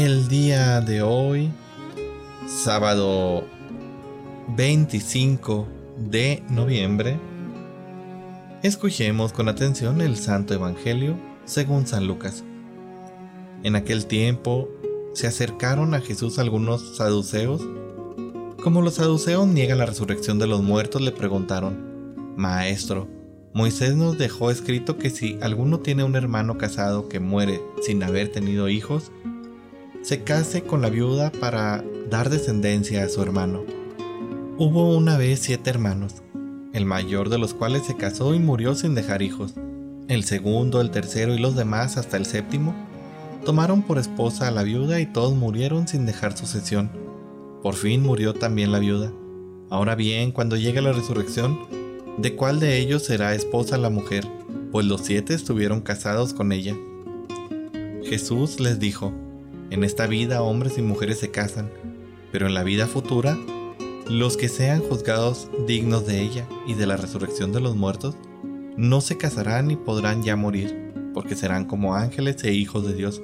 El día de hoy, sábado 25 de noviembre, escuchemos con atención el Santo Evangelio según San Lucas. En aquel tiempo se acercaron a Jesús algunos saduceos. Como los saduceos niegan la resurrección de los muertos, le preguntaron, Maestro, Moisés nos dejó escrito que si alguno tiene un hermano casado que muere sin haber tenido hijos, se case con la viuda para dar descendencia a su hermano. Hubo una vez siete hermanos, el mayor de los cuales se casó y murió sin dejar hijos. El segundo, el tercero y los demás hasta el séptimo tomaron por esposa a la viuda y todos murieron sin dejar sucesión. Por fin murió también la viuda. Ahora bien, cuando llegue la resurrección, ¿de cuál de ellos será esposa la mujer? Pues los siete estuvieron casados con ella. Jesús les dijo, en esta vida hombres y mujeres se casan, pero en la vida futura, los que sean juzgados dignos de ella y de la resurrección de los muertos, no se casarán ni podrán ya morir, porque serán como ángeles e hijos de Dios,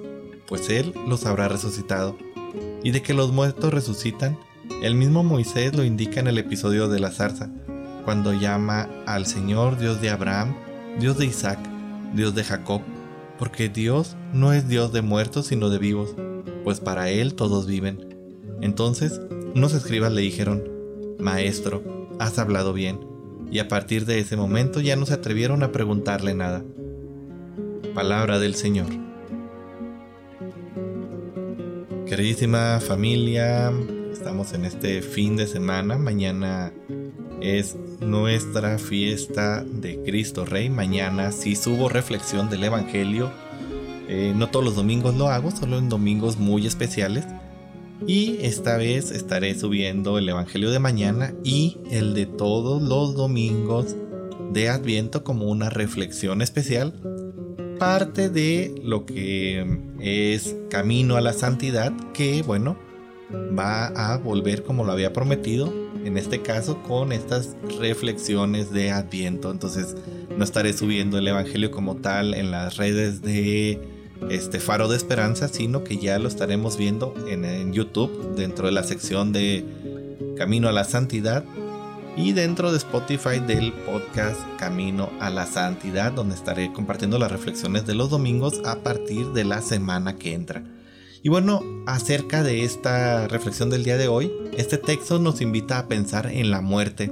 pues Él los habrá resucitado. Y de que los muertos resucitan, el mismo Moisés lo indica en el episodio de la zarza, cuando llama al Señor Dios de Abraham, Dios de Isaac, Dios de Jacob, porque Dios no es Dios de muertos sino de vivos, pues para Él todos viven. Entonces, unos escribas le dijeron, Maestro, has hablado bien, y a partir de ese momento ya no se atrevieron a preguntarle nada. Palabra del Señor. Queridísima familia, estamos en este fin de semana, mañana es nuestra fiesta de Cristo Rey. Mañana sí subo reflexión del Evangelio. Eh, no todos los domingos lo hago, solo en domingos muy especiales. Y esta vez estaré subiendo el Evangelio de mañana y el de todos los domingos de Adviento como una reflexión especial. Parte de lo que es Camino a la Santidad, que bueno, va a volver como lo había prometido, en este caso con estas reflexiones de Adviento. Entonces no estaré subiendo el Evangelio como tal en las redes de este Faro de Esperanza, sino que ya lo estaremos viendo en, YouTube dentro de la sección de Camino a la Santidad y dentro de Spotify del podcast Camino a la Santidad, donde estaré compartiendo las reflexiones de los domingos a partir de la semana que entra. Y bueno, acerca de esta reflexión del día de hoy, este texto nos invita a pensar en la muerte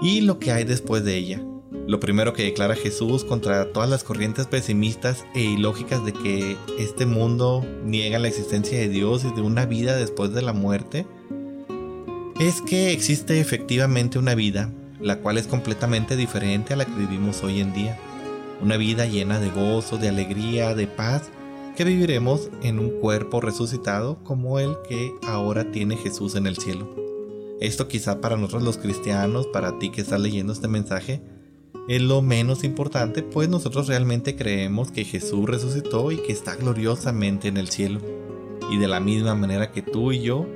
y lo que hay después de ella. Lo primero que declara Jesús contra todas las corrientes pesimistas e ilógicas de que este mundo niega la existencia de Dios y de una vida después de la muerte, es que existe efectivamente una vida, la cual es completamente diferente a la que vivimos hoy en día. Una vida llena de gozo, de alegría, de paz que viviremos en un cuerpo resucitado como el que ahora tiene Jesús en el cielo. Esto quizá para nosotros los cristianos, para ti que estás leyendo este mensaje, es lo menos importante, pues nosotros realmente creemos que Jesús resucitó y que está gloriosamente en el cielo. Y de la misma manera que tú y yo,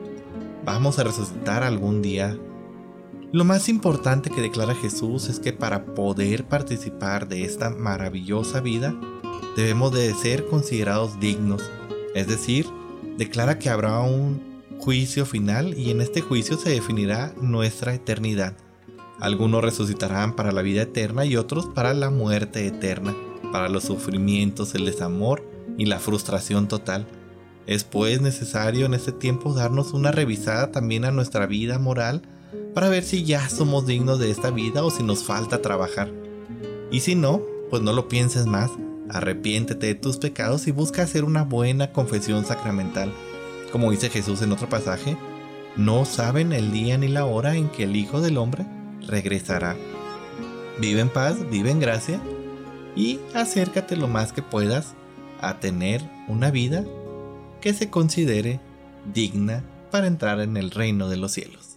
vamos a resucitar algún día. Lo más importante que declara Jesús es que para poder participar de esta maravillosa vida, debemos de ser considerados dignos. Es decir, declara que habrá un juicio final y en este juicio se definirá nuestra eternidad. Algunos resucitarán para la vida eterna y otros para la muerte eterna, para los sufrimientos, el desamor y la frustración total. Es pues necesario en este tiempo darnos una revisada también a nuestra vida moral para ver si ya somos dignos de esta vida o si nos falta trabajar. Y si no, pues no lo pienses más, Arrepiéntete de tus pecados y busca hacer una buena confesión sacramental. Como dice Jesús en otro pasaje, no saben el día ni la hora en que el Hijo del Hombre regresará. Vive en paz, vive en gracia y acércate lo más que puedas a tener una vida que se considere digna para entrar en el reino de los cielos.